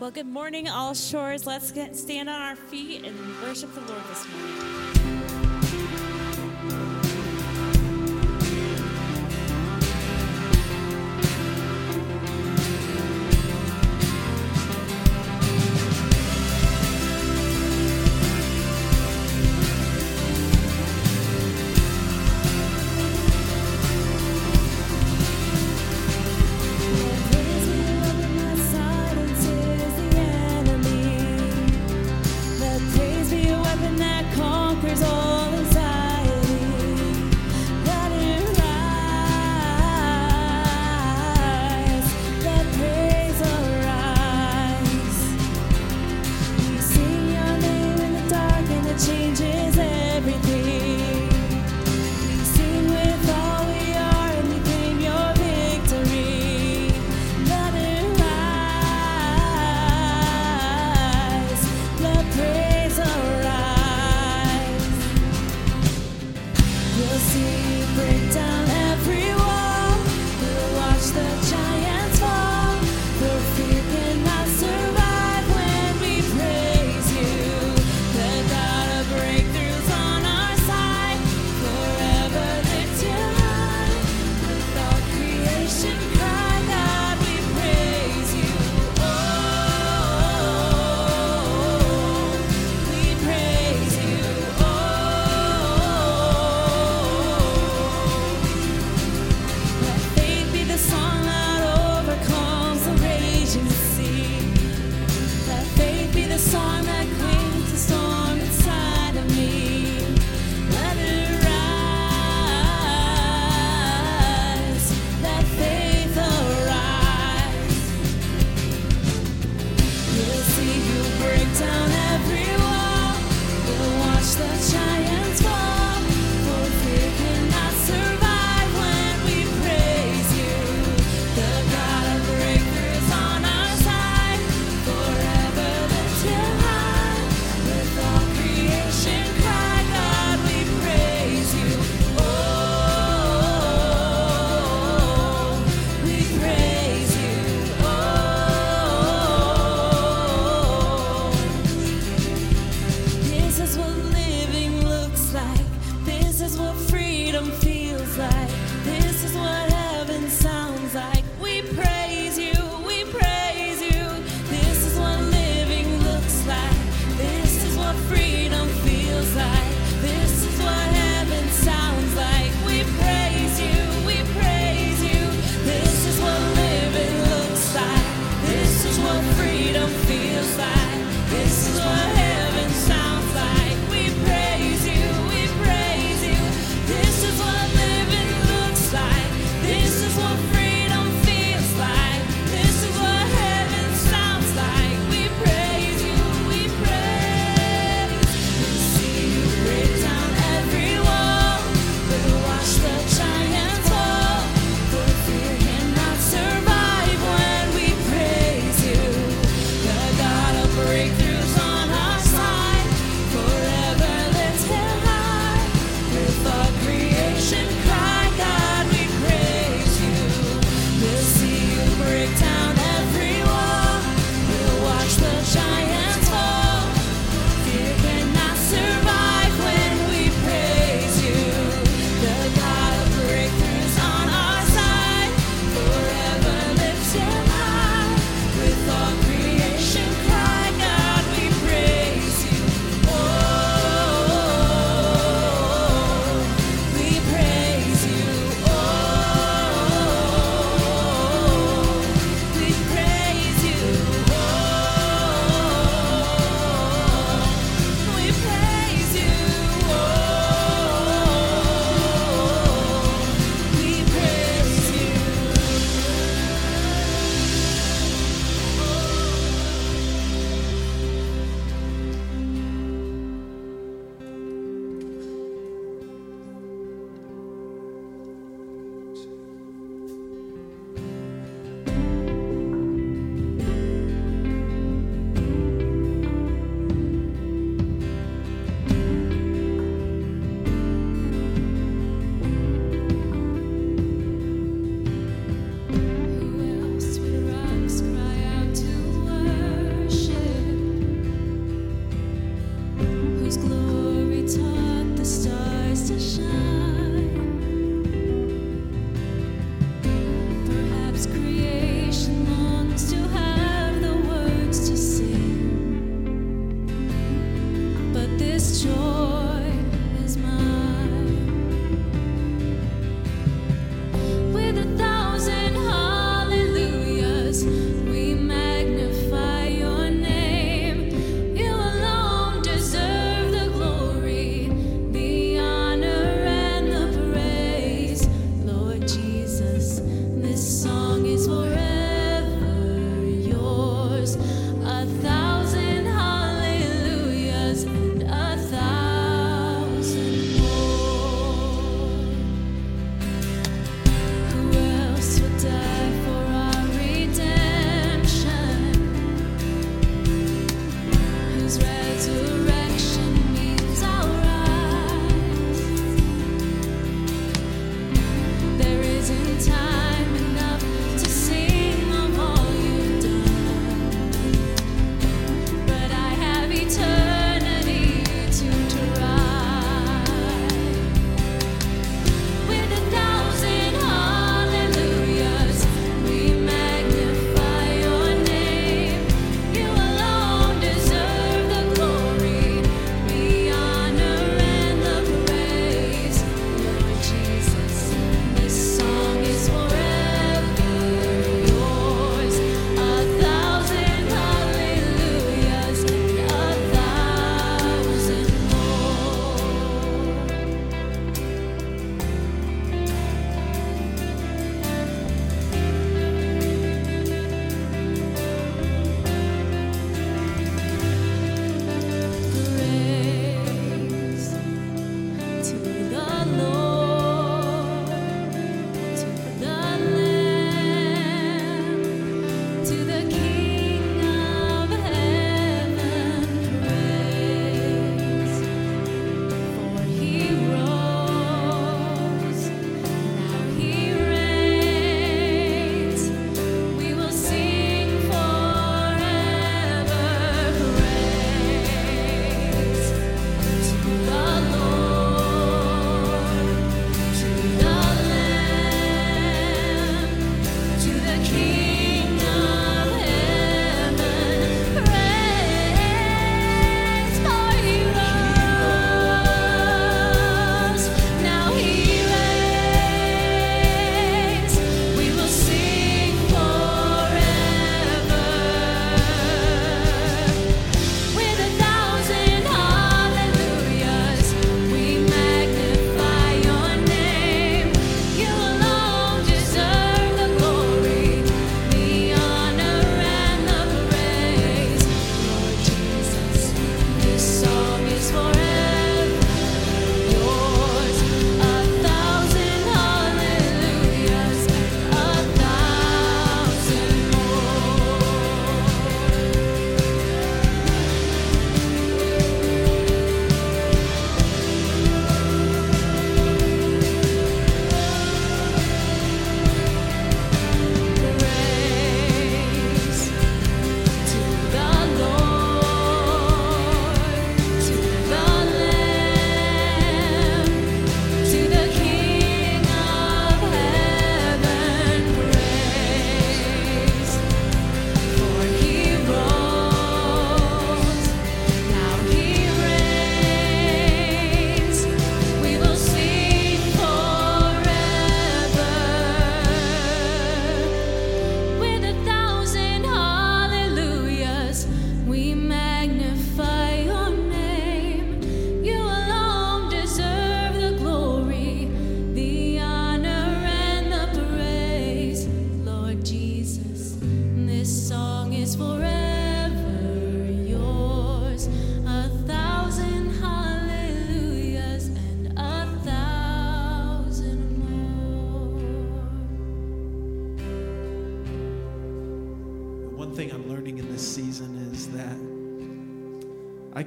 Well, good morning, all shores. Let's get, stand on our feet and worship the Lord this morning.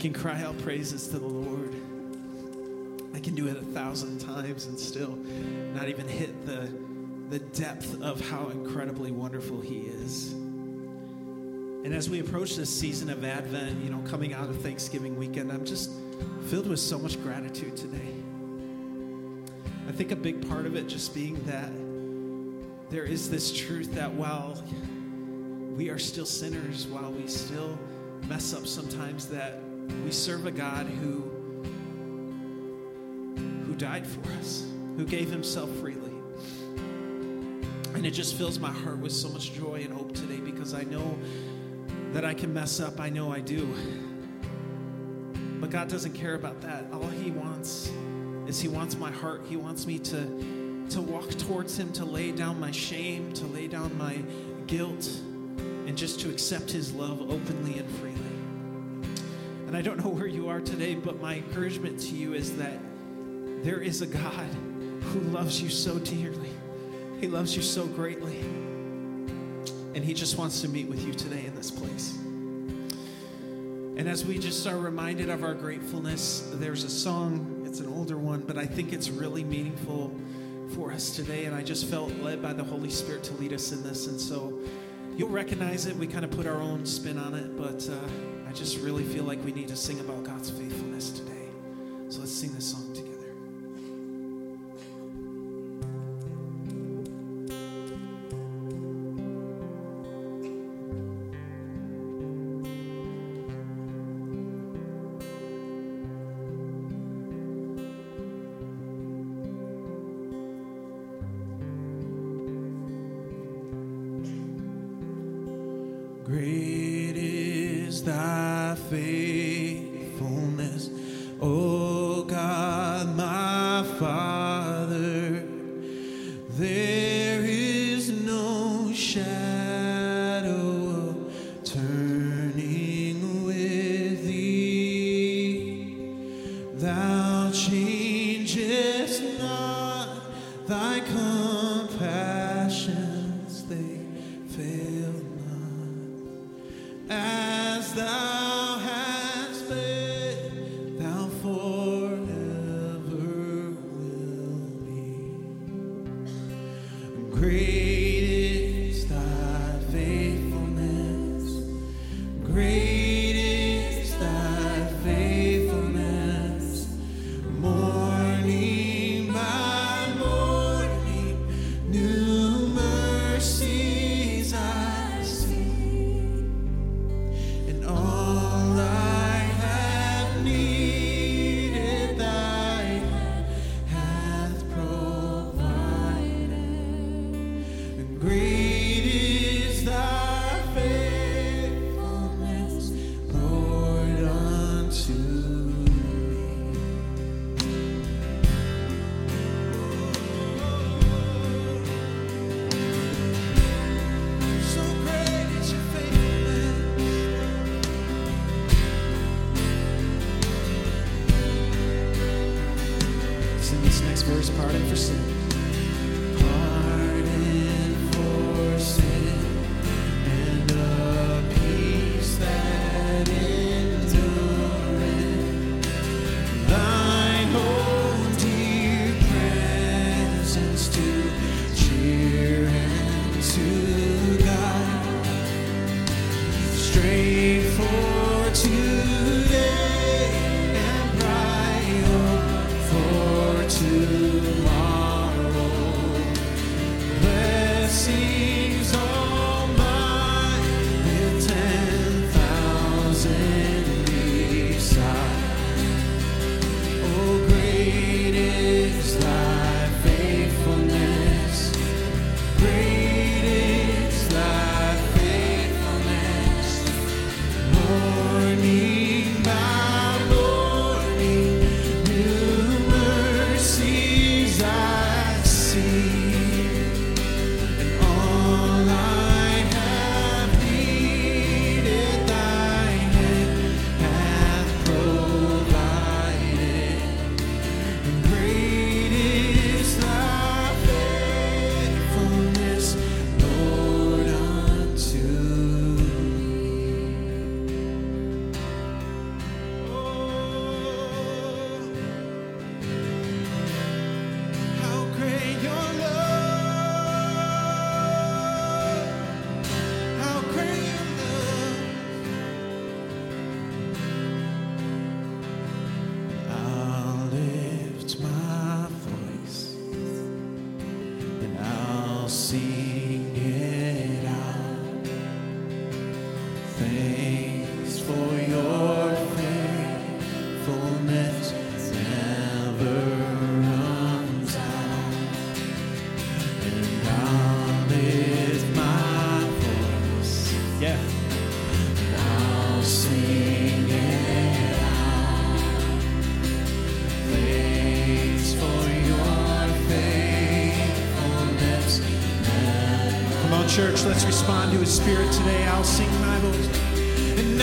Can cry out praises to the Lord. I can do it a thousand times and still not even hit the, the depth of how incredibly wonderful He is. And as we approach this season of Advent, you know, coming out of Thanksgiving weekend, I'm just filled with so much gratitude today. I think a big part of it just being that there is this truth that while we are still sinners, while we still mess up sometimes, that we serve a God who who died for us, who gave himself freely. And it just fills my heart with so much joy and hope today because I know that I can mess up. I know I do. But God doesn't care about that. All he wants is he wants my heart. He wants me to to walk towards him, to lay down my shame, to lay down my guilt, and just to accept his love openly and freely. And I don't know where you are today, but my encouragement to you is that there is a God who loves you so dearly. He loves you so greatly. And he just wants to meet with you today in this place. And as we just are reminded of our gratefulness, there's a song, it's an older one, but I think it's really meaningful for us today. And I just felt led by the Holy Spirit to lead us in this. And so you'll recognize it. We kind of put our own spin on it, but uh, I just really feel like we need to sing about God's faithfulness today. So let's sing this song together. Sing this next verse, pardon for sin. Church, let's respond to his spirit today. I'll sing my voice. And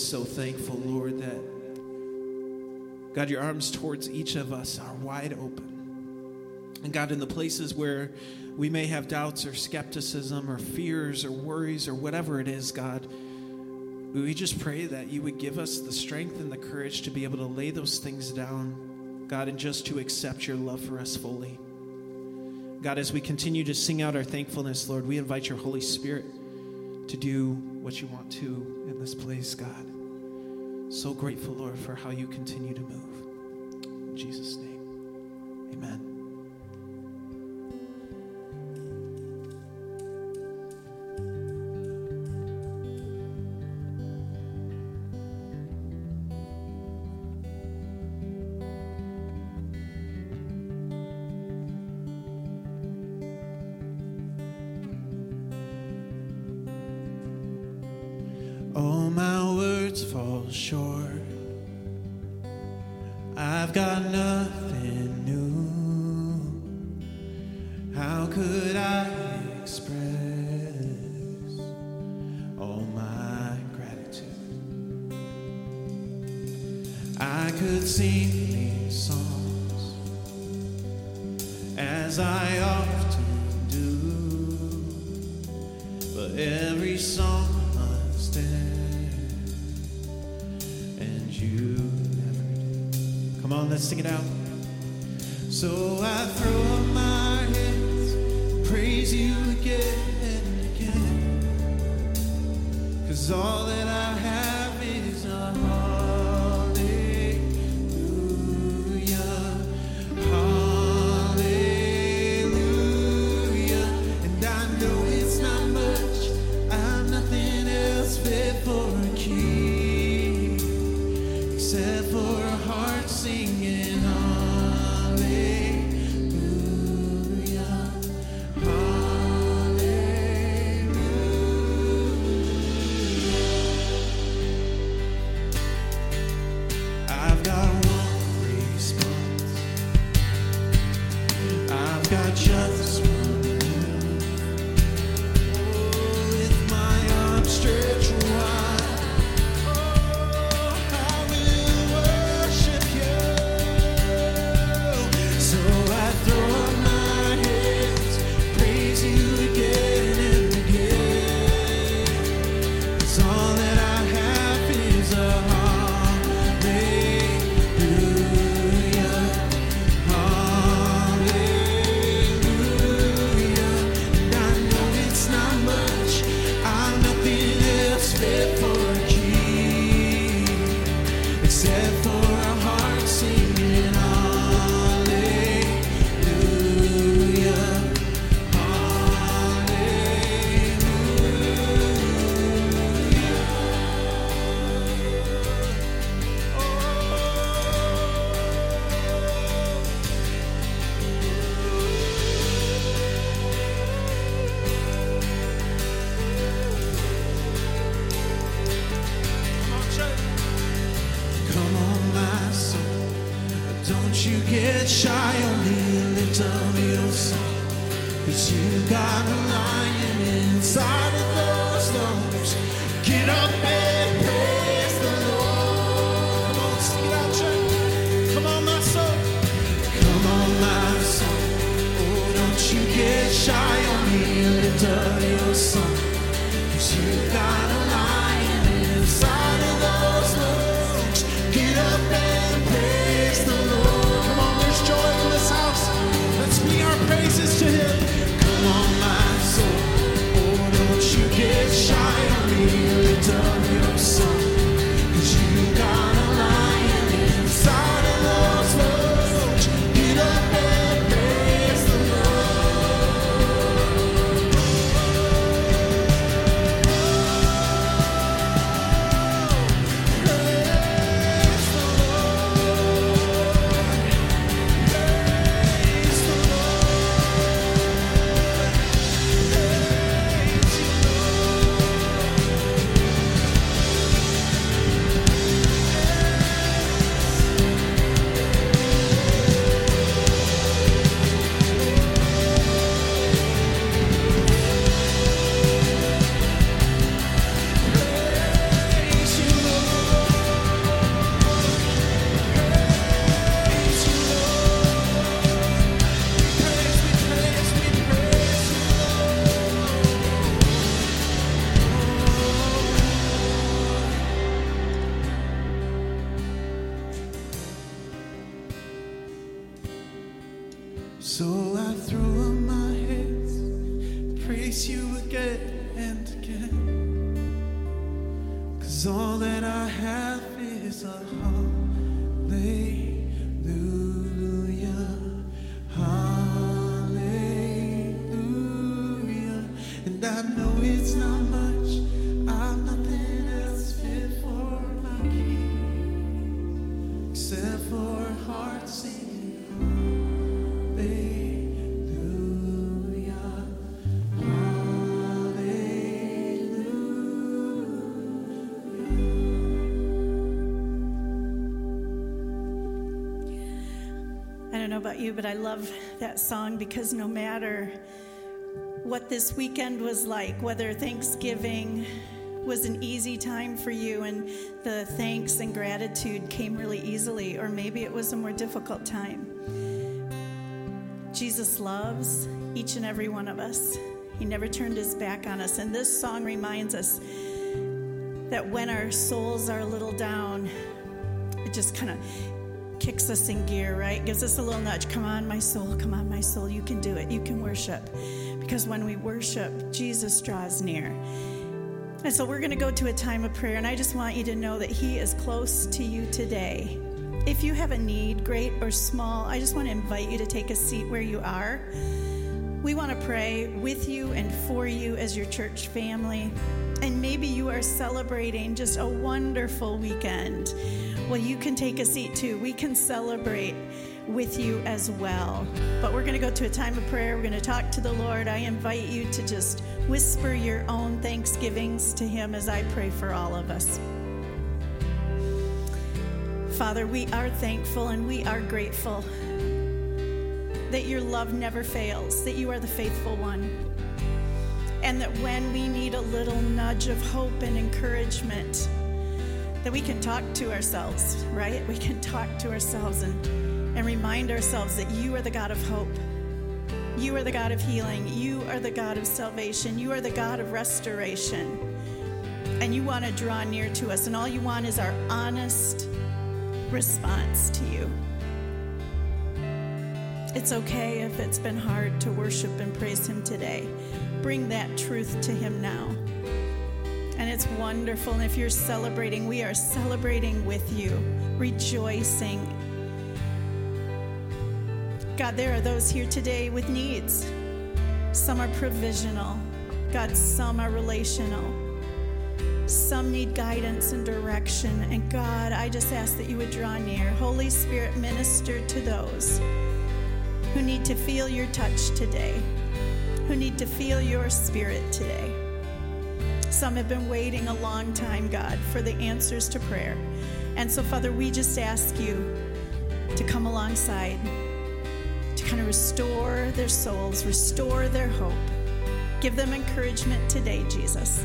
just so thankful, Lord, that God, your arms towards each of us are wide open. And God, in the places where we may have doubts or skepticism or fears or worries or whatever it is, God, we just pray that you would give us the strength and the courage to be able to lay those things down, God, and just to accept your love for us fully. God, as we continue to sing out our thankfulness, Lord, we invite your Holy Spirit to do what you want to in this place, God. So grateful, Lord, for how you continue to move. In Jesus' name, amen. Our you, but I love that song because no matter what this weekend was like, whether Thanksgiving was an easy time for you and the thanks and gratitude came really easily, or maybe it was a more difficult time. Jesus loves each and every one of us. He never turned his back on us. And this song reminds us that when our souls are a little down, it just kind of kicks us in gear, right? Gives us a little nudge. Come on, my soul. Come on, my soul. You can do it. You can worship. Because when we worship, Jesus draws near. And so we're going to go to a time of prayer. And I just want you to know that He is close to you today. If you have a need, great or small, I just want to invite you to take a seat where you are. We want to pray with you and for you as your church family. And maybe you are celebrating just a wonderful weekend. Well, you can take a seat too. We can celebrate with you as well. But we're going to go to a time of prayer. We're going to talk to the Lord. I invite you to just whisper your own thanksgivings to Him as I pray for all of us. Father, we are thankful and we are grateful that your love never fails, that you are the faithful one. And that when we need a little nudge of hope and encouragement, that we can talk to ourselves, right? We can talk to ourselves and, and remind ourselves that you are the God of hope. You are the God of healing. You are the God of salvation. You are the God of restoration. And you want to draw near to us. And all you want is our honest response to you. It's okay if it's been hard to worship and praise Him today. Bring that truth to Him now. It's wonderful. And if you're celebrating, we are celebrating with you, rejoicing. God, there are those here today with needs. Some are provisional. God, some are relational. Some need guidance and direction. And God, I just ask that you would draw near. Holy Spirit, minister to those who need to feel your touch today, who need to feel your spirit today. Some have been waiting a long time, God, for the answers to prayer. And so, Father, we just ask you to come alongside, to kind of restore their souls, restore their hope. Give them encouragement today, Jesus.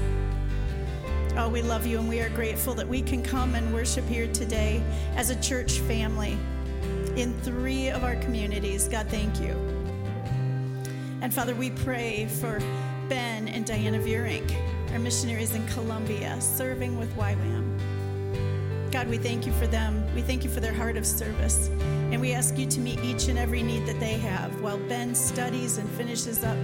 Oh, we love you and we are grateful that we can come and worship here today as a church family in three of our communities. God, thank you. And Father, we pray for Ben and Diana Vierink, our missionaries in Colombia, serving with YWAM. God, we thank you for them. We thank you for their heart of service. And we ask you to meet each and every need that they have while Ben studies and finishes up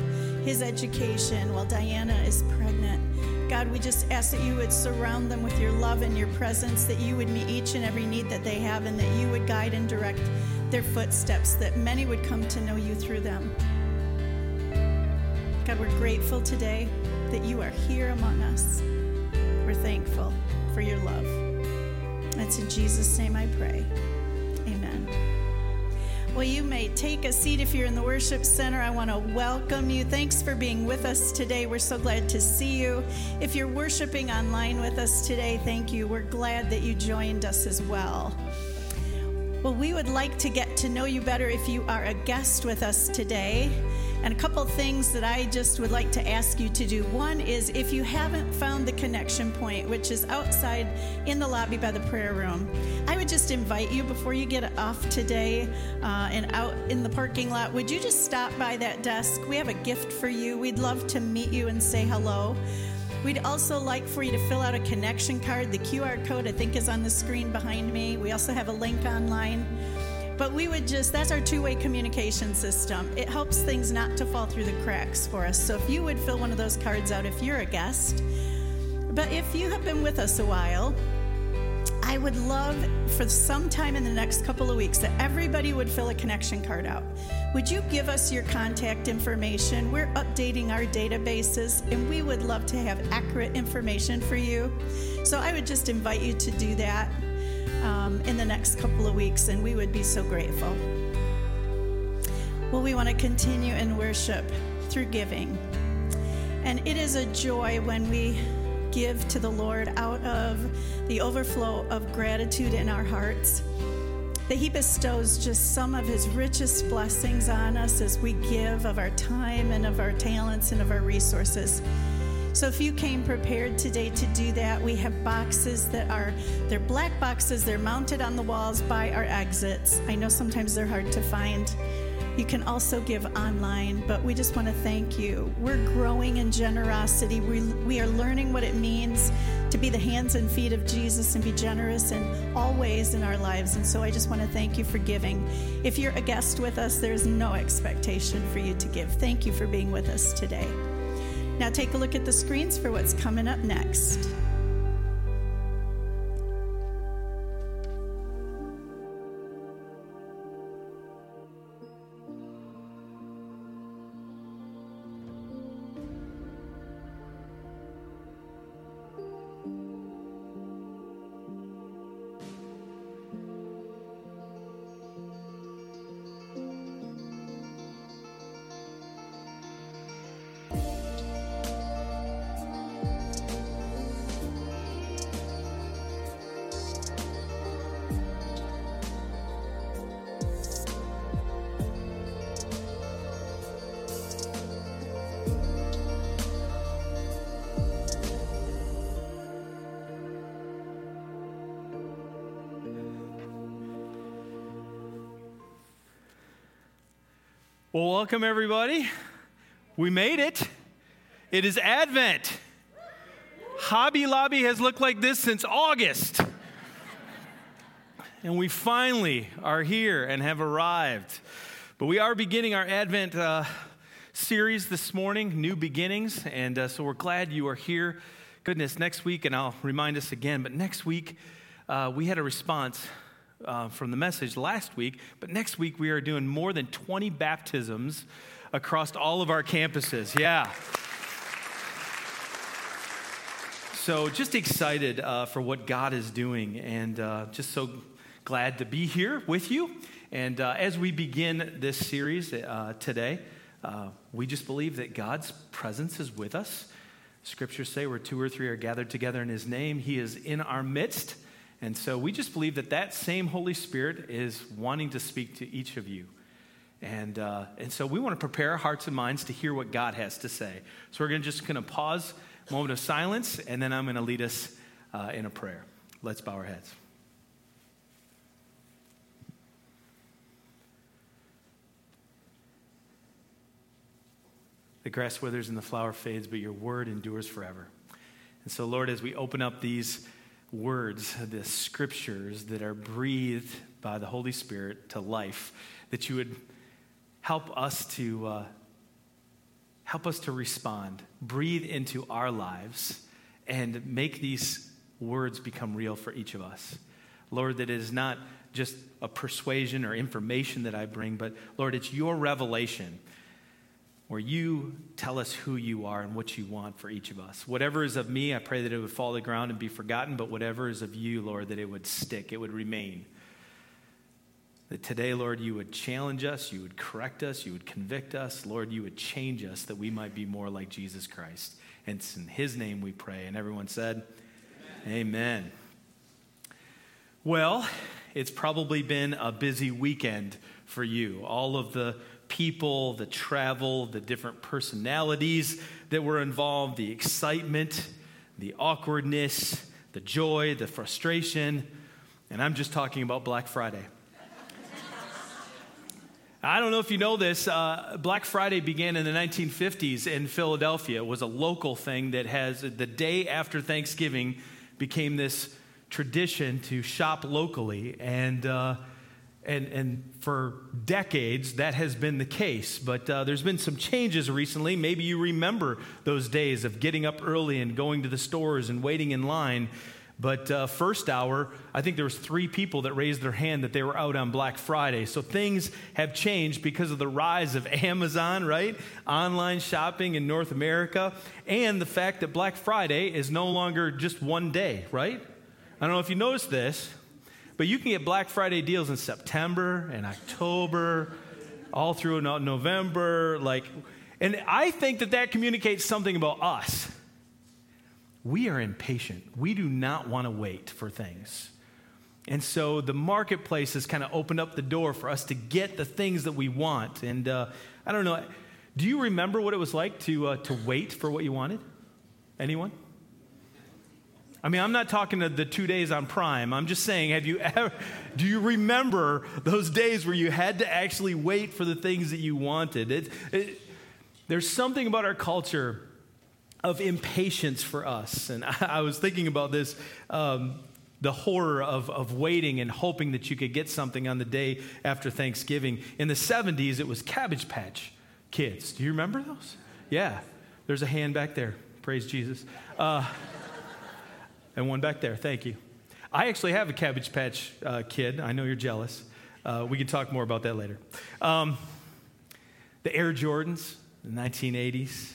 his education, while Diana is pregnant. God, we just ask that you would surround them with your love and your presence, that you would meet each and every need that they have, and that you would guide and direct their footsteps, that many would come to know you through them. God, we're grateful today that you are here among us. We're thankful for your love. It's in Jesus' name I pray. Amen. Well, you may take a seat if you're in the worship center. I want to welcome you. Thanks for being with us today. We're so glad to see you. If you're worshiping online with us today, thank you. We're glad that you joined us as well. Well, we would like to get to know you better if you are a guest with us today. And a couple things that I just would like to ask you to do. One is if you haven't found the connection point, which is outside in the lobby by the prayer room, I would just invite you before you get off today uh, and out in the parking lot, would you just stop by that desk? We have a gift for you. We'd love to meet you and say hello. We'd also like for you to fill out a connection card. The QR code, I think, is on the screen behind me. We also have a link online. But we would just, that's our two way communication system. It helps things not to fall through the cracks for us. So if you would fill one of those cards out if you're a guest. But if you have been with us a while, I would love for some time in the next couple of weeks that everybody would fill a connection card out. Would you give us your contact information? We're updating our databases and we would love to have accurate information for you. So I would just invite you to do that um, in the next couple of weeks, and we would be so grateful. Well, we want to continue in worship through giving. And it is a joy when we give to the Lord out of the overflow of gratitude in our hearts. That He bestows just some of His richest blessings on us as we give of our time and of our talents and of our resources. So if you came prepared today to do that, we have boxes that are they're black boxes, they're mounted on the walls by our exits. I know sometimes they're hard to find. You can also give online, but we just want to thank you. We're growing in generosity. We, we are learning what it means to be the hands and feet of Jesus and be generous in all ways in our lives. And so I just want to thank you for giving. If you're a guest with us, there's no expectation for you to give. Thank you for being with us today. Now take a look at the screens for what's coming up next. Welcome everybody. We made it. It is Advent. Hobby Lobby has looked like this since August. And we finally are here and have arrived. But we are beginning our Advent uh, series this morning, New Beginnings. And uh, so we're glad you are here. Goodness, next week, and I'll remind us again, but next week, uh, we had a response uh, from the message last week, but next week we are doing more than 20 baptisms across all of our campuses. Yeah. So just excited uh, for what God is doing and uh, just so glad to be here with you. And uh, as we begin this series uh, today, we just believe that God's presence is with us. Scriptures say where two or three are gathered together in his name, he is in our midst. And so we just believe that that same Holy Spirit is wanting to speak to each of you. And, uh, and so we want to prepare our hearts and minds to hear what God has to say. So we're going to just going to pause, a moment of silence, and then I'm going to lead us uh, in a prayer. Let's bow our heads. The grass withers and the flower fades, but your word endures forever. And so, Lord, as we open up these words, the scriptures that are breathed by the Holy Spirit to life, that you would help us to uh, help us to respond, breathe into our lives, and make these words become real for each of us. Lord, that it is not just a persuasion or information that I bring, but Lord, it's your revelation where you tell us who you are and what you want for each of us. Whatever is of me, I pray that it would fall to the ground and be forgotten, but whatever is of you, Lord, that it would stick, it would remain. That today, Lord, you would challenge us, you would correct us, you would convict us. Lord, you would change us that we might be more like Jesus Christ. And it's in his name we pray. And everyone said, Amen. Amen. Well, it's probably been a busy weekend for you. All of the people, the travel, the different personalities that were involved, the excitement, the awkwardness, the joy, the frustration. And I'm just talking about Black Friday. I don't know if you know this. Uh, Black Friday began in the 1950s in Philadelphia. It was a local thing that has the day after Thanksgiving became this tradition to shop locally, and uh, and and for decades that has been the case. But uh, there's been some changes recently. Maybe you remember those days of getting up early and going to the stores and waiting in line. But uh, first hour, I think there was three people that raised their hand that they were out on Black Friday. So things have changed because of the rise of Amazon, right? Online shopping in North America, and the fact that Black Friday is no longer just one day, right? I don't know if you noticed this, but you can get Black Friday deals in September and October, all through November, like, and I think that that communicates something about us we are impatient. We do not want to wait for things. And so the marketplace has kind of opened up the door for us to get the things that we want. And uh, I don't know, do you remember what it was like to, uh, to wait for what you wanted? Anyone? I mean, I'm not talking to the two days on Prime. I'm just saying, have you ever, do you remember those days where you had to actually wait for the things that you wanted? It, it, there's something about our culture of impatience for us. And I, I was thinking about this um, the horror of, of waiting and hoping that you could get something on the day after Thanksgiving. In the 70s, it was Cabbage Patch kids. Do you remember those? Yeah. There's a hand back there. Praise Jesus. Uh, and one back there. Thank you. I actually have a Cabbage Patch uh, kid. I know you're jealous. Uh, we can talk more about that later. Um, the Air Jordans, the 1980s.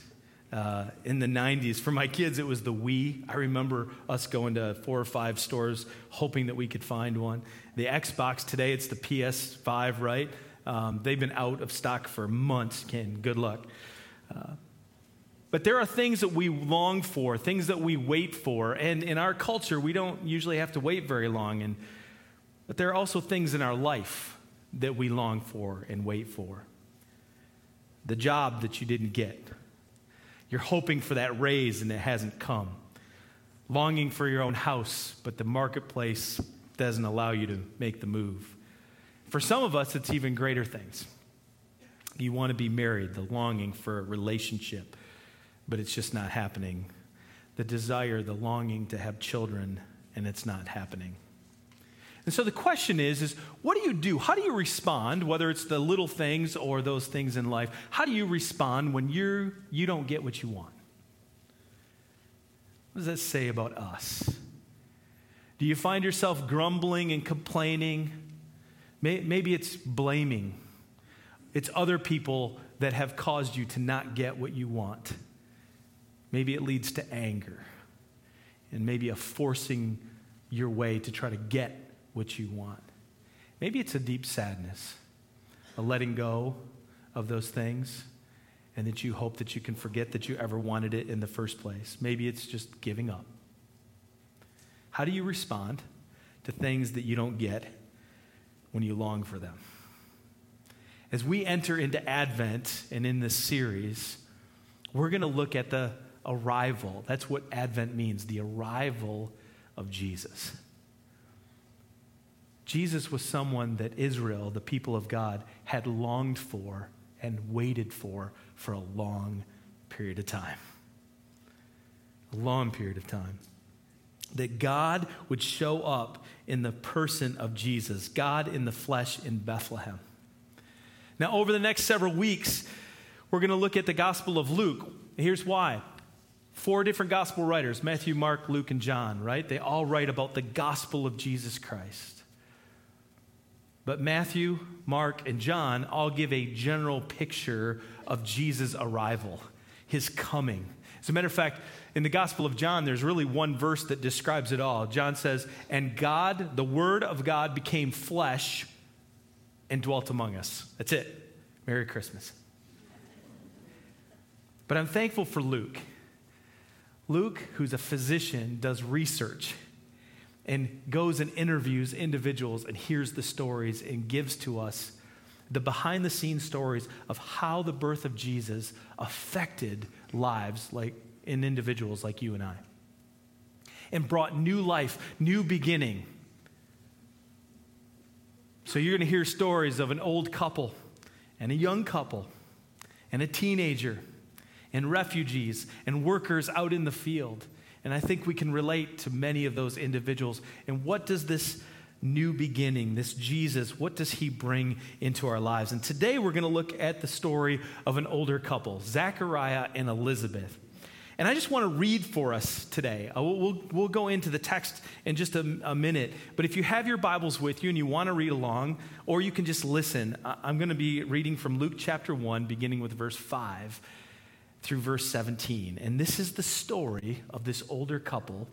Uh, in the 90s. For my kids, it was the Wii. I remember us going to four or five stores hoping that we could find one. The Xbox, today it's the PS5, right? Um, they've been out of stock for months, Ken. Good luck. Uh, but there are things that we long for, things that we wait for. And in our culture, we don't usually have to wait very long. And, but there are also things in our life that we long for and wait for. The job that you didn't get you're hoping for that raise and it hasn't come. Longing for your own house, but the marketplace doesn't allow you to make the move. For some of us, it's even greater things. You want to be married, the longing for a relationship, but it's just not happening. The desire, the longing to have children, and it's not happening. And so the question is, is what do you do? How do you respond, whether it's the little things or those things in life? How do you respond when you're, you don't get what you want? What does that say about us? Do you find yourself grumbling and complaining? Maybe it's blaming. It's other people that have caused you to not get what you want. Maybe it leads to anger and maybe a forcing your way to try to get what you want. Maybe it's a deep sadness, a letting go of those things, and that you hope that you can forget that you ever wanted it in the first place. Maybe it's just giving up. How do you respond to things that you don't get when you long for them. As we enter into Advent and in this series, we're going to look at the arrival. That's what Advent means the arrival of Jesus. Jesus was someone that Israel, the people of God, had longed for and waited for for a long period of time. A long period of time. That God would show up in the person of Jesus, God in the flesh in Bethlehem. Now, over the next several weeks, we're going to look at the Gospel of Luke. Here's why. Four different gospel writers Matthew, Mark, Luke, and John, right? They all write about the gospel of Jesus Christ. But Matthew, Mark, and John all give a general picture of Jesus' arrival, his coming. As a matter of fact, in the Gospel of John, there's really one verse that describes it all. John says, And God, the Word of God, became flesh and dwelt among us. That's it. Merry Christmas. But I'm thankful for Luke. Luke, who's a physician, does research and goes and interviews individuals and hears the stories and gives to us the behind the scenes stories of how the birth of Jesus affected lives like in individuals like you and I and brought new life, new beginning. So you're going to hear stories of an old couple and a young couple and a teenager and refugees and workers out in the field. And I think we can relate to many of those individuals. And what does this new beginning, this Jesus, what does he bring into our lives? And today we're going to look at the story of an older couple, Zachariah and Elizabeth. And I just want to read for us today. Uh, We'll, we'll, we'll go into the text in just a, a minute. But if you have your Bibles with you and you want to read along, or you can just listen, I'm going to be reading from Luke chapter 1, beginning with verse 5 through verse 17. And this is the story of this older couple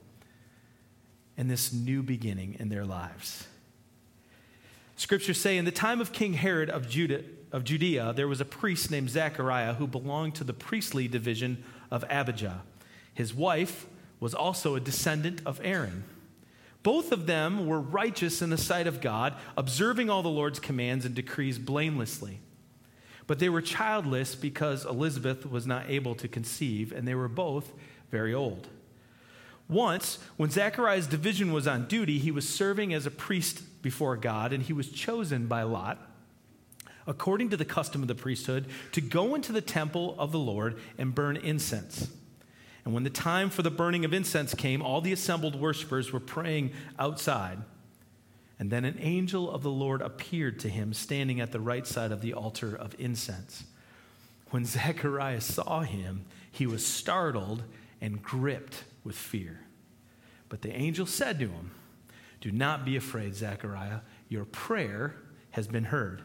and this new beginning in their lives. Scriptures say, in the time of King Herod of, Judah, of Judea, there was a priest named Zechariah who belonged to the priestly division of Abijah. His wife was also a descendant of Aaron. Both of them were righteous in the sight of God, observing all the Lord's commands and decrees blamelessly. But they were childless because Elizabeth was not able to conceive, and they were both very old. Once, when Zechariah's division was on duty, he was serving as a priest before God, and he was chosen by Lot, according to the custom of the priesthood, to go into the temple of the Lord and burn incense. And when the time for the burning of incense came, all the assembled worshippers were praying outside. And then an angel of the Lord appeared to him, standing at the right side of the altar of incense. When Zechariah saw him, he was startled and gripped with fear. But the angel said to him, Do not be afraid, Zechariah. Your prayer has been heard.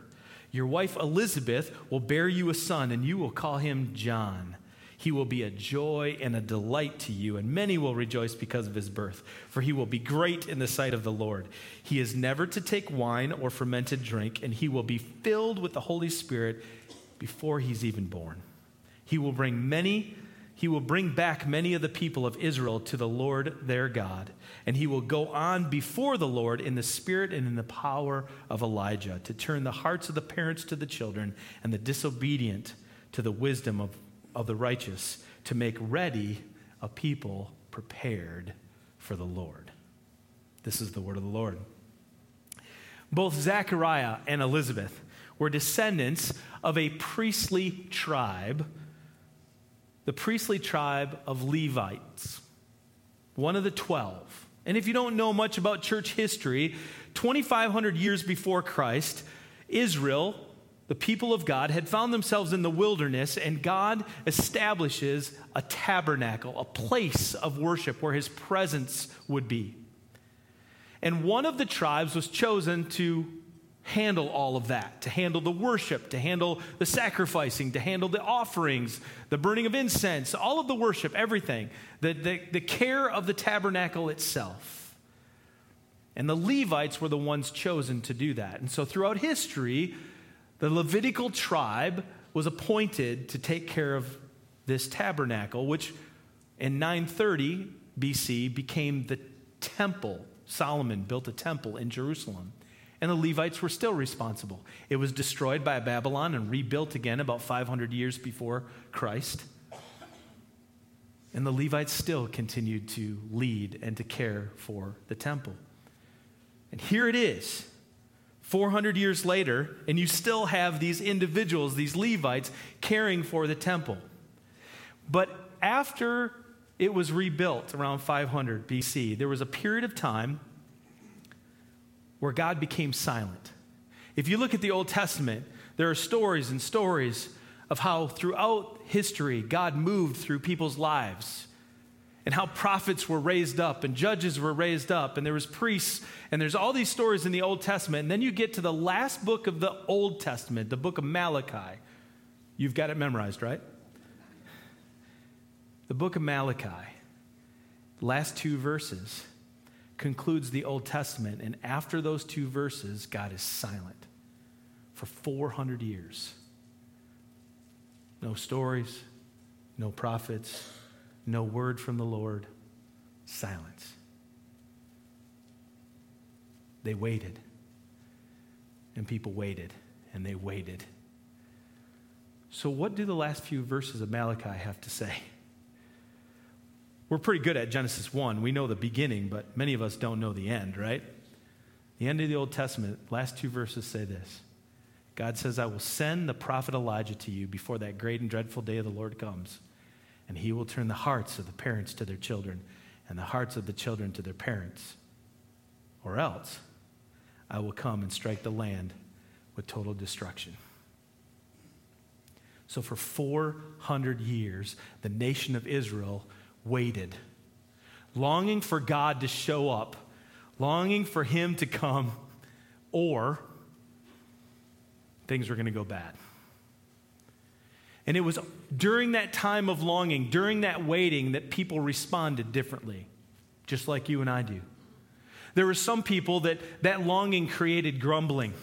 Your wife Elizabeth will bear you a son, and you will call him John. He will be a joy and a delight to you, and many will rejoice because of his birth, for he will be great in the sight of the Lord. He is never to take wine or fermented drink, and he will be filled with the Holy Spirit before he's even born. He will bring many he will bring back many of the people of Israel to the Lord their God, and he will go on before the Lord in the spirit and in the power of Elijah to turn the hearts of the parents to the children and the disobedient to the wisdom of, of the righteous, to make ready a people prepared for the Lord. This is the word of the Lord. Both Zechariah and Elizabeth were descendants of a priestly tribe the priestly tribe of Levites, one of the 12. And if you don't know much about church history, 2,500 years before Christ, Israel, the people of God, had found themselves in the wilderness, and God establishes a tabernacle, a place of worship where his presence would be. And one of the tribes was chosen to handle all of that, to handle the worship, to handle the sacrificing, to handle the offerings, the burning of incense, all of the worship, everything, the, the, the care of the tabernacle itself. And the Levites were the ones chosen to do that. And so throughout history, the Levitical tribe was appointed to take care of this tabernacle, which in 930 BC became the temple Solomon built a temple in Jerusalem, and the Levites were still responsible. It was destroyed by Babylon and rebuilt again about 500 years before Christ. And the Levites still continued to lead and to care for the temple. And here it is, 400 years later, and you still have these individuals, these Levites, caring for the temple. But after it was rebuilt around 500 BC, there was a period of time where God became silent. If you look at the Old Testament, there are stories and stories of how throughout history God moved through people's lives and how prophets were raised up and judges were raised up and there was priests and there's all these stories in the Old Testament and then you get to the last book of the Old Testament, the book of Malachi. You've got it memorized, right? The book of Malachi, last two verses concludes the Old Testament and after those two verses God is silent for 400 years. No stories, no prophets, no word from the Lord, silence. They waited. And people waited, and they waited. So, what do the last few verses of Malachi have to say? We're pretty good at Genesis 1. We know the beginning, but many of us don't know the end, right? The end of the Old Testament, last two verses say this God says, I will send the prophet Elijah to you before that great and dreadful day of the Lord comes, and he will turn the hearts of the parents to their children and the hearts of the children to their parents. Or else, I will come and strike the land with total destruction. So, for 400 years, the nation of Israel waited, longing for God to show up, longing for Him to come, or things were going to go bad. And it was during that time of longing, during that waiting, that people responded differently, just like you and I do. There were some people that that longing created grumbling.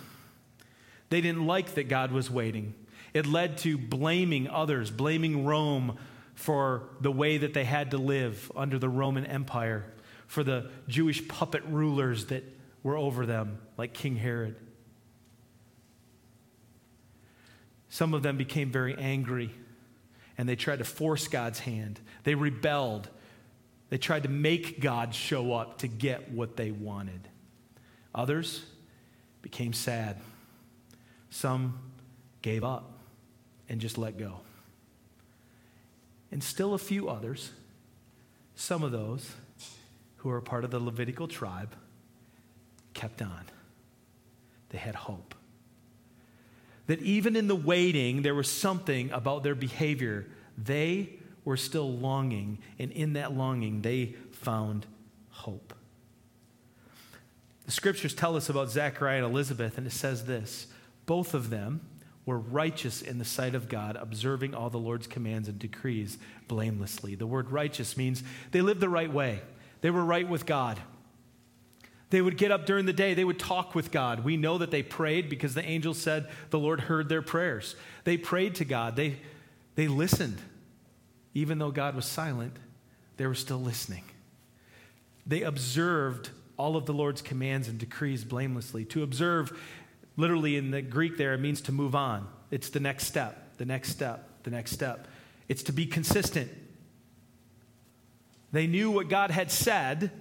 They didn't like that God was waiting. It led to blaming others, blaming Rome for the way that they had to live under the Roman Empire, for the Jewish puppet rulers that were over them, like King Herod. Some of them became very angry and they tried to force God's hand. They rebelled. They tried to make God show up to get what they wanted. Others became sad. Some gave up and just let go. And still a few others, some of those who are part of the Levitical tribe, kept on. They had hope. That even in the waiting, there was something about their behavior. They were still longing, and in that longing, they found hope. The scriptures tell us about Zechariah and Elizabeth, and it says this both of them were righteous in the sight of God, observing all the Lord's commands and decrees blamelessly. The word righteous means they lived the right way, they were right with God. They would get up during the day, they would talk with God. We know that they prayed because the angel said the Lord heard their prayers. They prayed to God, they, they listened. Even though God was silent, they were still listening. They observed all of the Lord's commands and decrees blamelessly. To observe, literally in the Greek, there, it means to move on. It's the next step, the next step, the next step. It's to be consistent. They knew what God had said,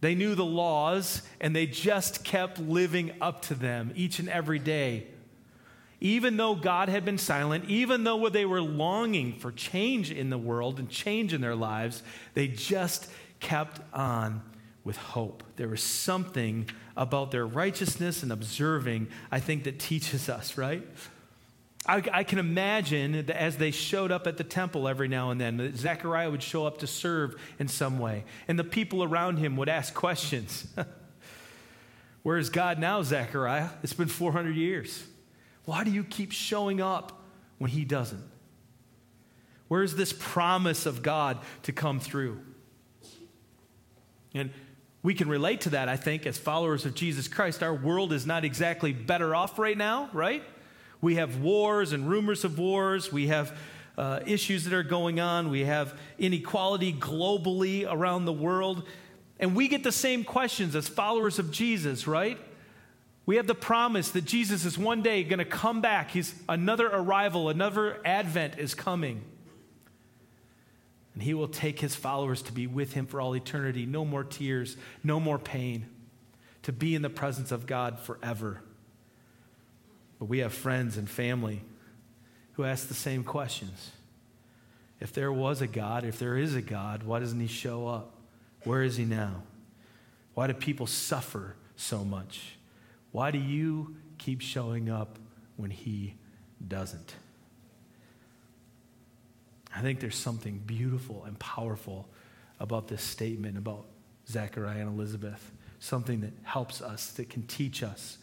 they knew the laws, and they just kept living up to them each and every day. Even though God had been silent, even though they were longing for change in the world and change in their lives, they just kept on with hope. There was something about their righteousness and observing, I think, that teaches us, right? I, I, can imagine that as they showed up at the temple every now and then, that Zechariah would show up to serve in some way, and the people around him would ask questions. Where is God now, Zechariah? It's been 400 years. Why do you keep showing up when he doesn't? Where is this promise of God to come through? And we can relate to that, I think, as followers of Jesus Christ. Our world is not exactly better off right now, right? We have wars and rumors of wars. We have uh, issues that are going on. We have inequality globally around the world. And we get the same questions as followers of Jesus, right? We have the promise that Jesus is one day going to come back. He's another arrival, another advent is coming. And he will take his followers to be with him for all eternity. No more tears, no more pain, to be in the presence of God forever. But we have friends and family who ask the same questions. If there was a God, if there is a God, why doesn't he show up? Where is he now? Why do people suffer so much? Why do you keep showing up when he doesn't? I think there's something beautiful and powerful about this statement about Zechariah and Elizabeth, something that helps us, that can teach us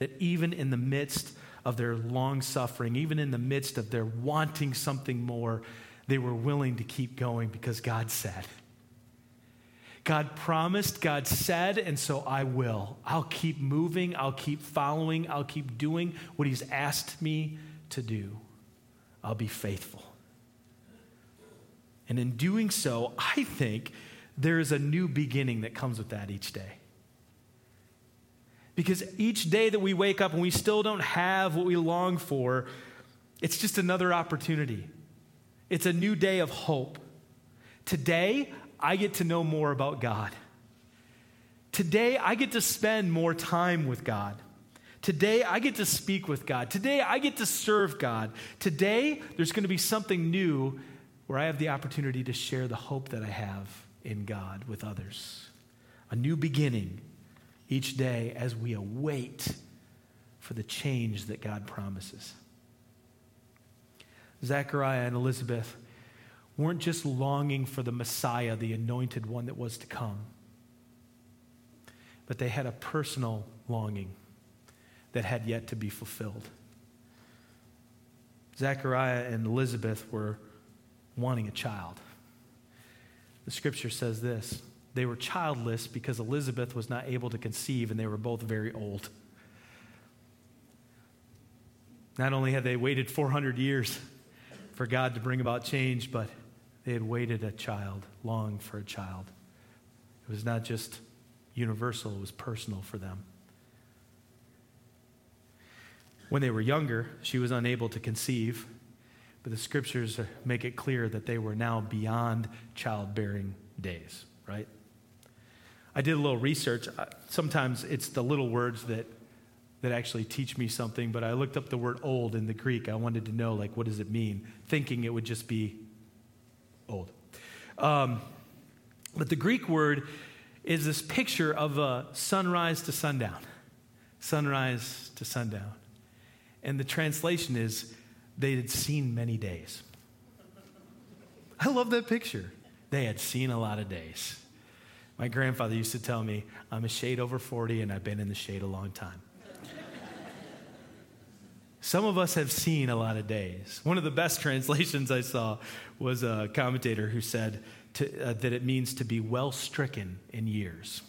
that even in the midst of their long suffering, even in the midst of their wanting something more, they were willing to keep going because God said. God promised, God said, and so I will. I'll keep moving, I'll keep following, I'll keep doing what He's asked me to do. I'll be faithful. And in doing so, I think there is a new beginning that comes with that each day. Because each day that we wake up and we still don't have what we long for, it's just another opportunity. It's a new day of hope. Today, I get to know more about God. Today, I get to spend more time with God. Today, I get to speak with God. Today, I get to serve God. Today, there's going to be something new where I have the opportunity to share the hope that I have in God with others. A new beginning each day as we await for the change that God promises. Zechariah and Elizabeth weren't just longing for the Messiah, the anointed one that was to come, but they had a personal longing that had yet to be fulfilled. Zechariah and Elizabeth were wanting a child. The scripture says this they were childless because Elizabeth was not able to conceive, and they were both very old. Not only had they waited 400 years for God to bring about change, but they had waited a child, longed for a child. It was not just universal, it was personal for them. When they were younger, she was unable to conceive, but the scriptures make it clear that they were now beyond childbearing days, right? I did a little research. Sometimes it's the little words that, that actually teach me something, but I looked up the word old in the Greek. I wanted to know, like, what does it mean? Thinking it would just be old. Um, but the Greek word is this picture of a sunrise to sundown. Sunrise to sundown. And the translation is, they had seen many days. I love that picture. They had seen a lot of days. My grandfather used to tell me, I'm a shade over 40 and I've been in the shade a long time. Some of us have seen a lot of days. One of the best translations I saw was a commentator who said to, uh, that it means to be well stricken in years,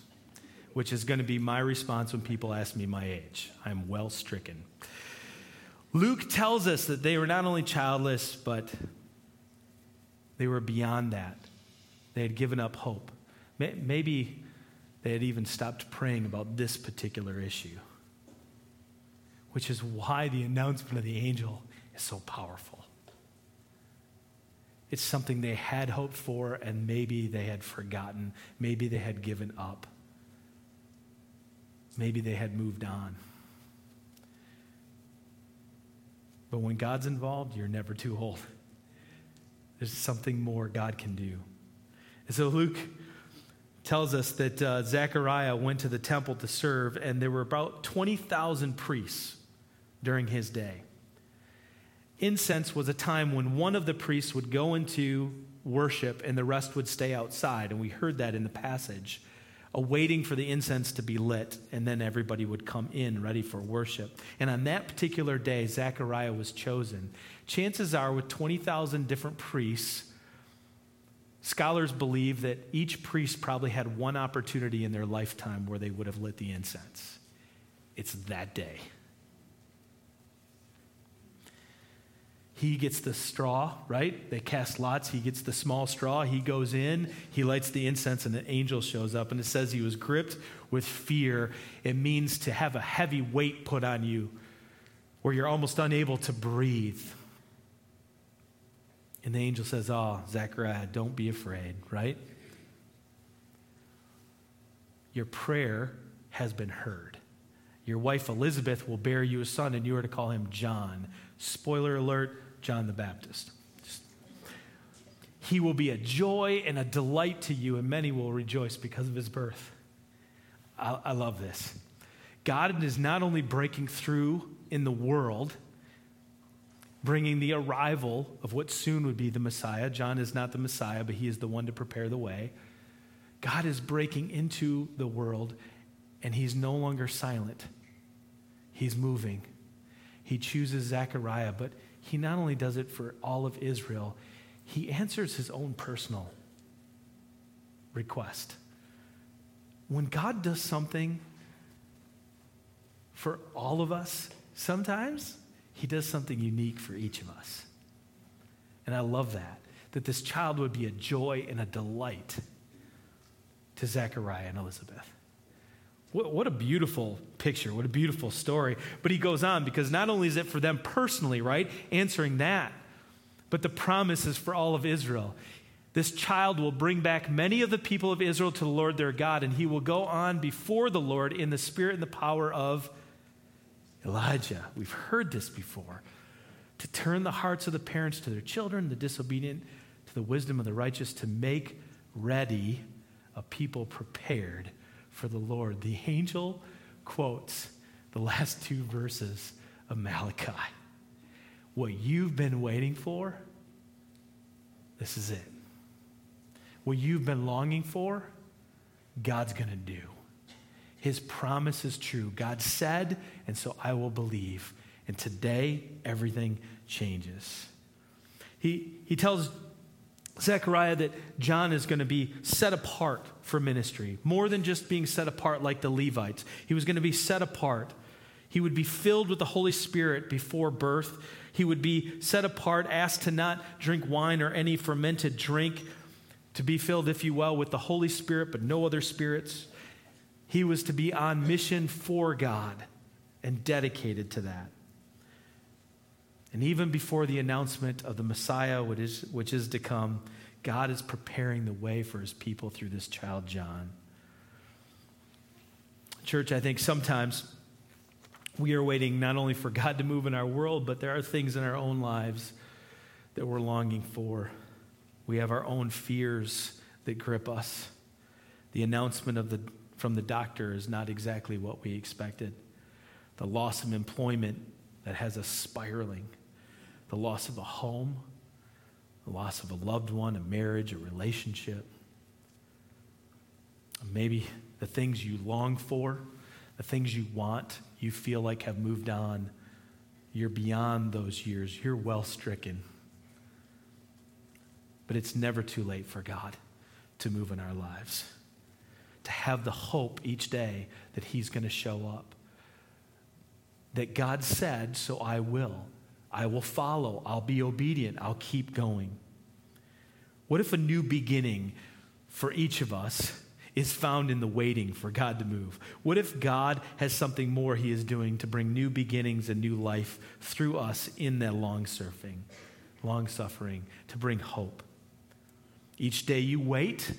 which is going to be my response when people ask me my age. I'm well stricken. Luke tells us that they were not only childless, but they were beyond that. They had given up hope. Maybe they had even stopped praying about this particular issue, which is why the announcement of the angel is so powerful. It's something they had hoped for, and maybe they had forgotten. Maybe they had given up. Maybe they had moved on. But when God's involved, you're never too old. There's something more God can do. And so Luke tells us that uh, Zechariah went to the temple to serve, and there were about 20,000 priests during his day. Incense was a time when one of the priests would go into worship and the rest would stay outside. And we heard that in the passage, awaiting for the incense to be lit, and then everybody would come in ready for worship. And on that particular day, Zechariah was chosen. Chances are, with 20,000 different priests, Scholars believe that each priest probably had one opportunity in their lifetime where they would have lit the incense. It's that day. He gets the straw, right? They cast lots. He gets the small straw. He goes in, he lights the incense, and an angel shows up. And it says he was gripped with fear. It means to have a heavy weight put on you where you're almost unable to breathe. And the angel says, Oh, Zechariah, don't be afraid, right? Your prayer has been heard. Your wife Elizabeth will bear you a son, and you are to call him John. Spoiler alert John the Baptist. He will be a joy and a delight to you, and many will rejoice because of his birth. I, I love this. God is not only breaking through in the world, bringing the arrival of what soon would be the Messiah. John is not the Messiah, but he is the one to prepare the way. God is breaking into the world, and he's no longer silent. He's moving. He chooses Zechariah, but he not only does it for all of Israel, he answers his own personal request. When God does something for all of us, sometimes he does something unique for each of us. And I love that, that this child would be a joy and a delight to Zechariah and Elizabeth. What, what a beautiful picture. What a beautiful story. But he goes on because not only is it for them personally, right? Answering that, but the promise is for all of Israel. This child will bring back many of the people of Israel to the Lord their God, and he will go on before the Lord in the spirit and the power of Elijah. We've heard this before. To turn the hearts of the parents to their children, the disobedient to the wisdom of the righteous, to make ready a people prepared for the Lord. The angel quotes the last two verses of Malachi. What you've been waiting for, this is it. What you've been longing for, God's going to do. His promise is true. God said, and so I will believe. And today, everything changes. He, he tells Zechariah that John is going to be set apart for ministry, more than just being set apart like the Levites. He was going to be set apart. He would be filled with the Holy Spirit before birth. He would be set apart, asked to not drink wine or any fermented drink, to be filled, if you will, with the Holy Spirit, but no other spirits. He was to be on mission for God and dedicated to that. And even before the announcement of the Messiah, which is, which is to come, God is preparing the way for his people through this child, John. Church, I think sometimes we are waiting not only for God to move in our world, but there are things in our own lives that we're longing for. We have our own fears that grip us. The announcement of the, from the doctor is not exactly what we expected. The loss of employment that has us spiraling, the loss of a home, the loss of a loved one, a marriage, a relationship. Maybe the things you long for, the things you want, you feel like have moved on. You're beyond those years. You're well stricken. But it's never too late for God to move in our lives, to have the hope each day that He's going to show up. That God said, so I will. I will follow. I'll be obedient. I'll keep going. What if a new beginning for each of us is found in the waiting for God to move? What if God has something more He is doing to bring new beginnings and new life through us in that long surfing, long suffering, to bring hope? Each day you wait,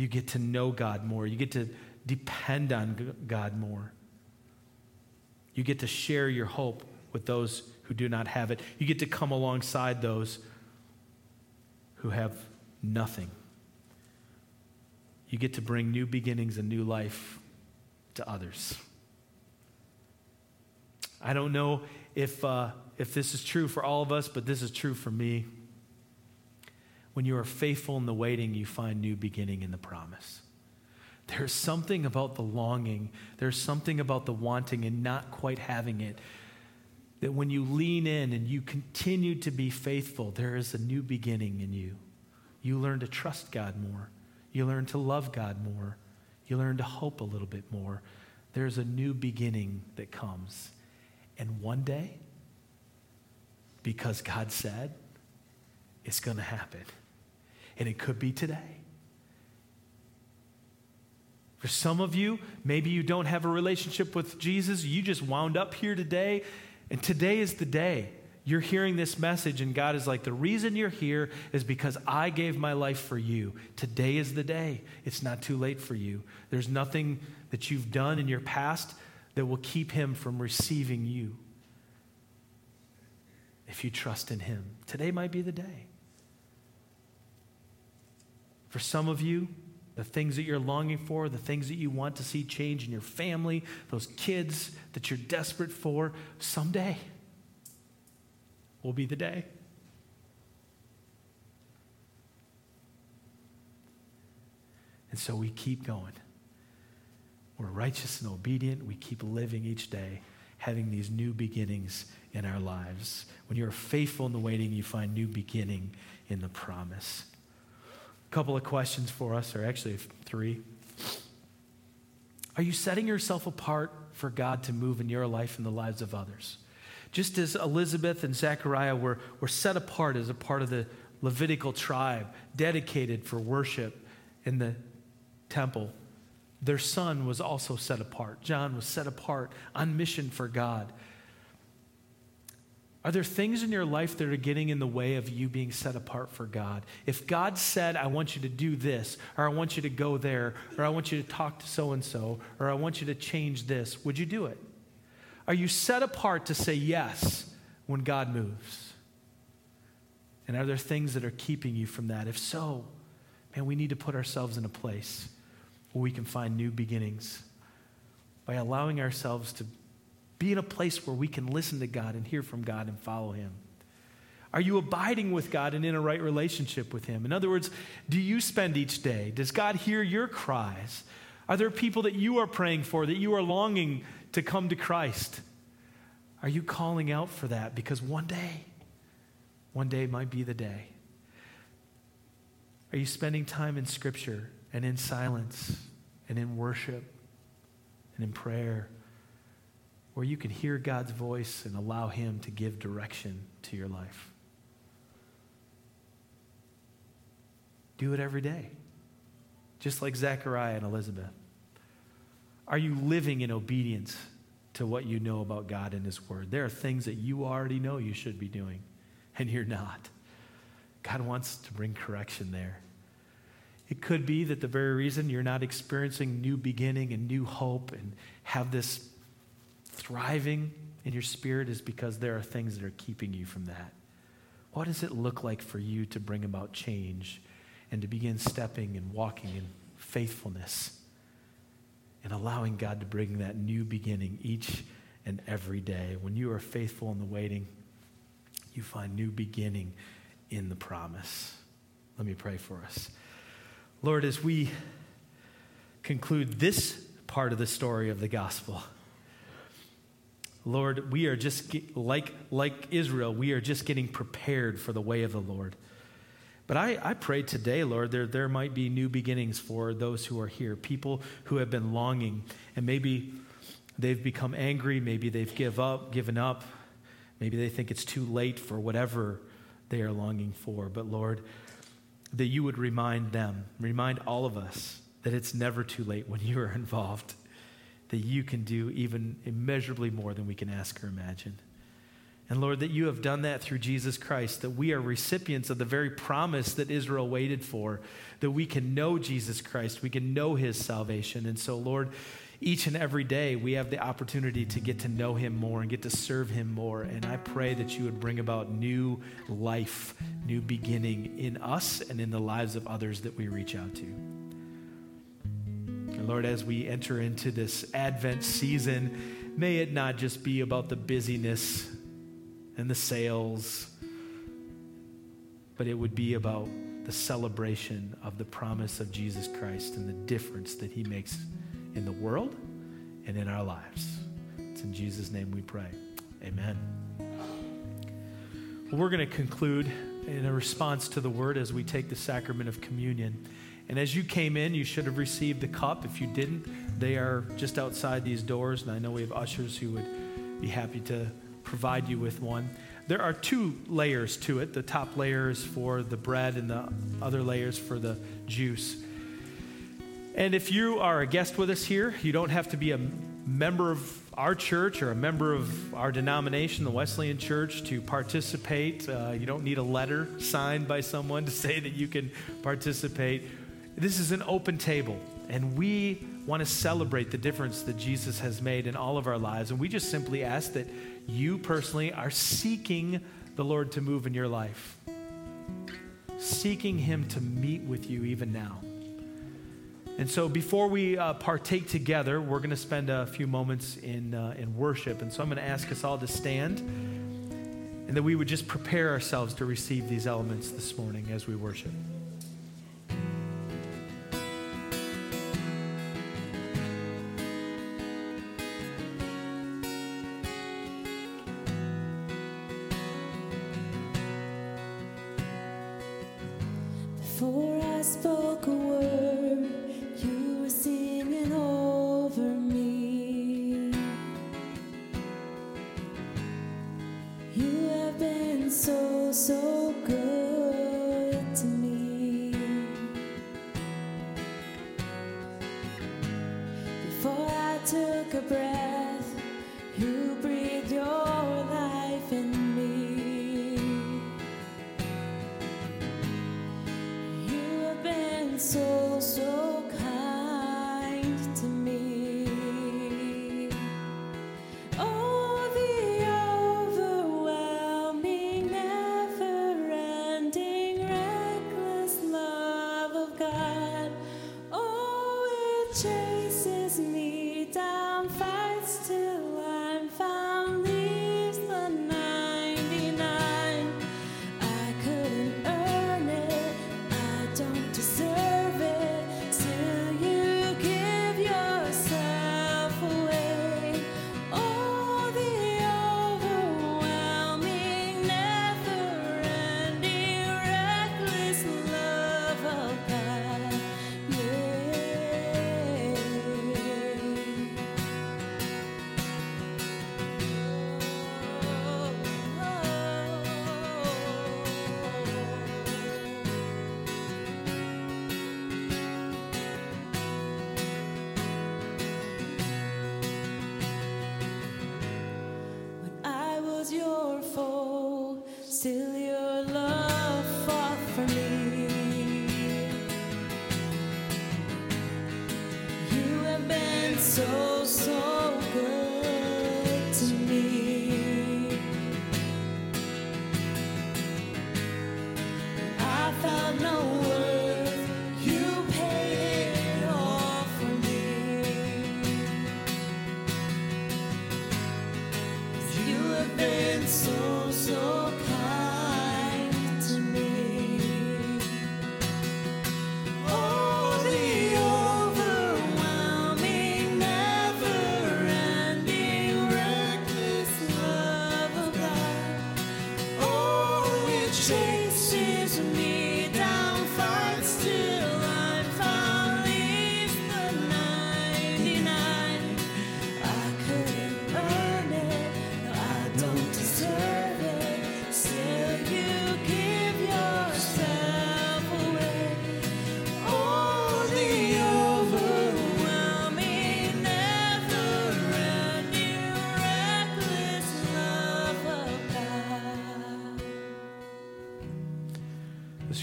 you get to know God more. You get to depend on God more. You get to share your hope with those who do not have it. You get to come alongside those who have nothing. You get to bring new beginnings and new life to others. I don't know if, uh, if this is true for all of us, but this is true for me. When you are faithful in the waiting, you find new beginning in the promise. There's something about the longing, there's something about the wanting and not quite having it. That when you lean in and you continue to be faithful, there is a new beginning in you. You learn to trust God more. You learn to love God more. You learn to hope a little bit more. There's a new beginning that comes. And one day, because God said it's going to happen. And it could be today. For some of you, maybe you don't have a relationship with Jesus. You just wound up here today, and today is the day. You're hearing this message, and God is like, The reason you're here is because I gave my life for you. Today is the day. It's not too late for you. There's nothing that you've done in your past that will keep Him from receiving you if you trust in Him. Today might be the day. For some of you, the things that you're longing for, the things that you want to see change in your family, those kids that you're desperate for, someday will be the day. And so we keep going. We're righteous and obedient. We keep living each day, having these new beginnings in our lives. When you're faithful in the waiting, you find new beginning in the promise. Couple of questions for us, or actually three. Are you setting yourself apart for God to move in your life and the lives of others? Just as Elizabeth and Zechariah were, were set apart as a part of the Levitical tribe, dedicated for worship in the temple, their son was also set apart. John was set apart on mission for God. Are there things in your life that are getting in the way of you being set apart for God? If God said, I want you to do this, or I want you to go there, or I want you to talk to so and so, or I want you to change this, would you do it? Are you set apart to say yes when God moves? And are there things that are keeping you from that? If so, man, we need to put ourselves in a place where we can find new beginnings by allowing ourselves to be in a place where we can listen to God and hear from God and follow Him. Are you abiding with God and in a right relationship with Him? In other words, do you spend each day? Does God hear your cries? Are there people that you are praying for, that you are longing to come to Christ? Are you calling out for that? Because one day, one day might be the day. Are you spending time in Scripture and in silence and in worship and in prayer where you can hear God's voice and allow Him to give direction to your life? Do it every day, just like Zechariah and Elizabeth. Are you living in obedience to what you know about God and His Word? There are things that you already know you should be doing, and you're not. God wants to bring correction there. It could be that the very reason you're not experiencing new beginning and new hope and have this thriving in your spirit is because there are things that are keeping you from that. What does it look like for you to bring about change and to begin stepping and walking in faithfulness and allowing God to bring that new beginning each and every day? When you are faithful in the waiting, you find new beginning in the promise. Let me pray for us. Lord, as we conclude this part of the story of the gospel, Lord, we are just get, like, like Israel, we are just getting prepared for the way of the Lord. But I, I pray today, Lord, there, there might be new beginnings for those who are here, people who have been longing, and maybe they've become angry, maybe they've give up, given up, maybe they think it's too late for whatever they are longing for. But Lord, that you would remind them, remind all of us that it's never too late when you are involved that you can do even immeasurably more than we can ask or imagine. And Lord, that you have done that through Jesus Christ, that we are recipients of the very promise that Israel waited for, that we can know Jesus Christ, we can know his salvation. And so, Lord, each and every day we have the opportunity to get to know him more and get to serve him more. And I pray that you would bring about new life, new beginning in us and in the lives of others that we reach out to. And Lord, as we enter into this Advent season, may it not just be about the busyness and the sales, but it would be about the celebration of the promise of Jesus Christ and the difference that he makes in the world and in our lives. It's in Jesus' name we pray. Amen. Well, we're going to conclude in a response to the word as we take the sacrament of communion. And as you came in, you should have received a cup. If you didn't, they are just outside these doors. And I know we have ushers who would be happy to provide you with one. there are two layers to it. The top layer is for the bread, and the other layers for the juice. And if you are a guest with us here, you don't have to be a member of our church or a member of our denomination, the Wesleyan Church, to participate. Uh, you don't need a letter signed by someone to say that you can participate. This is an open table, and we want to celebrate the difference that Jesus has made in all of our lives. And we just simply ask that you personally are seeking the Lord to move in your life, seeking Him to meet with you even now. And so, before we uh, partake together, we're going to spend a few moments in, uh, in worship. And so, I'm going to ask us all to stand and that we would just prepare ourselves to receive these elements this morning as we worship. Before I spoke a word,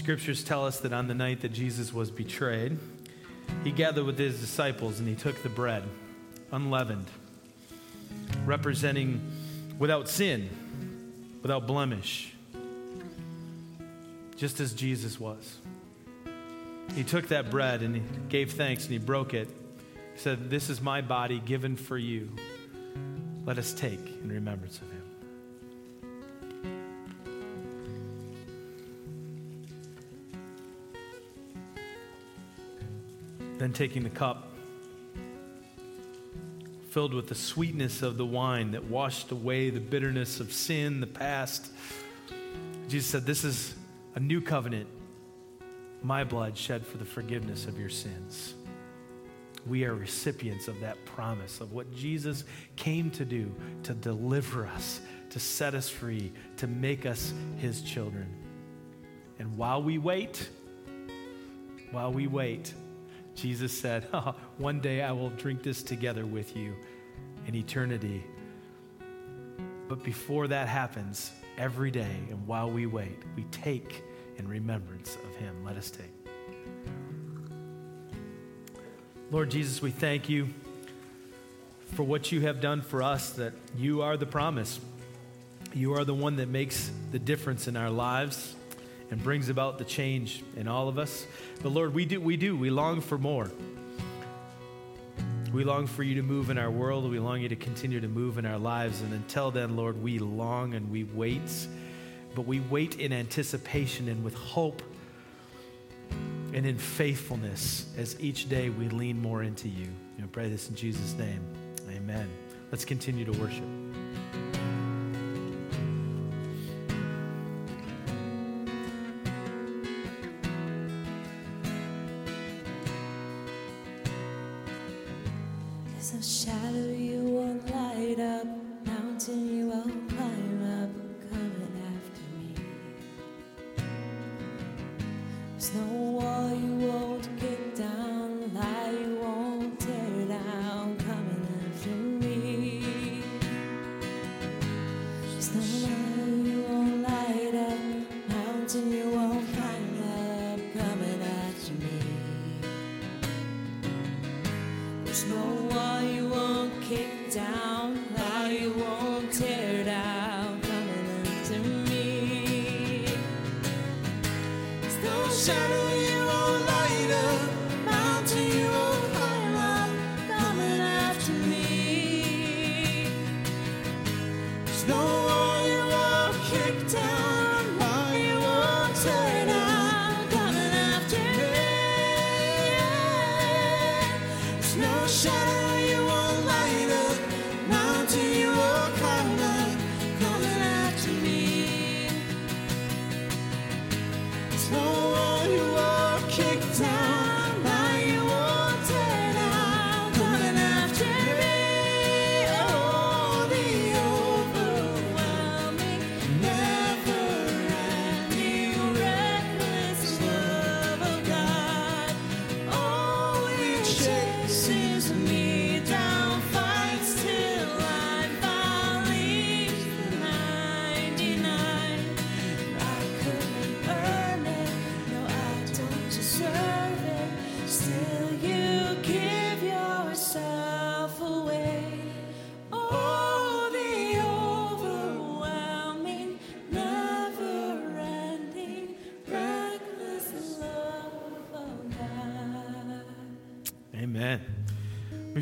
scriptures tell us that on the night that Jesus was betrayed, he gathered with his disciples and he took the bread, unleavened, representing without sin, without blemish, just as Jesus was. He took that bread and he gave thanks and he broke it. He said, This is my body given for you. Let us take in remembrance of him. Then taking the cup, filled with the sweetness of the wine that washed away the bitterness of sin, the past, Jesus said, This is a new covenant, my blood shed for the forgiveness of your sins. We are recipients of that promise of what Jesus came to do to deliver us, to set us free, to make us his children. And while we wait, while we wait, Jesus said, oh, One day I will drink this together with you in eternity. But before that happens, every day and while we wait, we take in remembrance of him. Let us take. Lord Jesus, we thank you for what you have done for us, that you are the promise. You are the one that makes the difference in our lives and brings about the change in all of us. But Lord, we do, we do, we long for more. We long for you to move in our world. We long you to continue to move in our lives. And until then, Lord, we long and we wait. But we wait in anticipation and with hope and in faithfulness as each day we lean more into you. I pray this in Jesus' name. Amen. Let's continue to worship.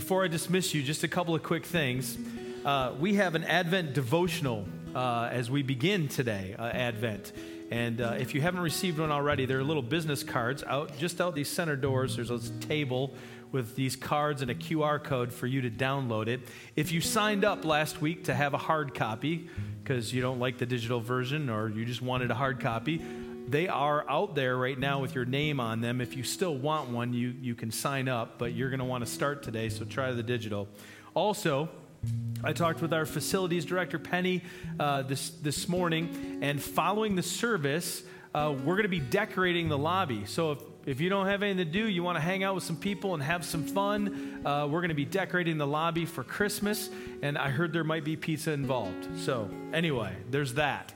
Before I dismiss you, just a couple of quick things. Uh, we have an Advent devotional uh, as we begin today, uh, Advent. And uh, if you haven't received one already, there are little business cards out just out these center doors. There's a table with these cards and a QR code for you to download it. If you signed up last week to have a hard copy because you don't like the digital version or you just wanted a hard copy, they are out there right now with your name on them. If you still want one, you, you can sign up, but you're going to want to start today, so try the digital. Also, I talked with our facilities director, Penny, uh, this, this morning, and following the service, uh, we're going to be decorating the lobby. So if, if you don't have anything to do, you want to hang out with some people and have some fun, uh, we're going to be decorating the lobby for Christmas, and I heard there might be pizza involved. So, anyway, there's that.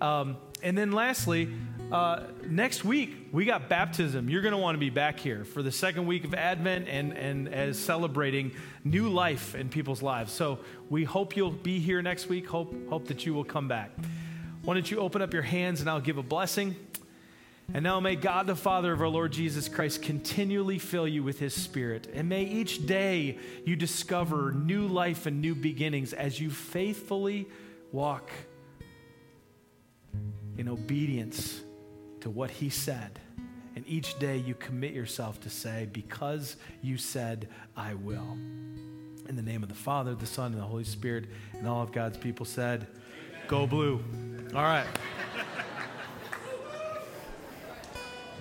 Um, and then lastly, uh, next week, we got baptism. You're going to want to be back here for the second week of Advent and, and as celebrating new life in people's lives. So we hope you'll be here next week. Hope, hope that you will come back. Why don't you open up your hands and I'll give a blessing. And now may God the Father of our Lord Jesus Christ continually fill you with his Spirit. And may each day you discover new life and new beginnings as you faithfully walk in obedience to what He said. And each day you commit yourself to say, Because you said, I will. In the name of the Father, the Son, and the Holy Spirit, and all of God's people said, Amen. Go blue. All right.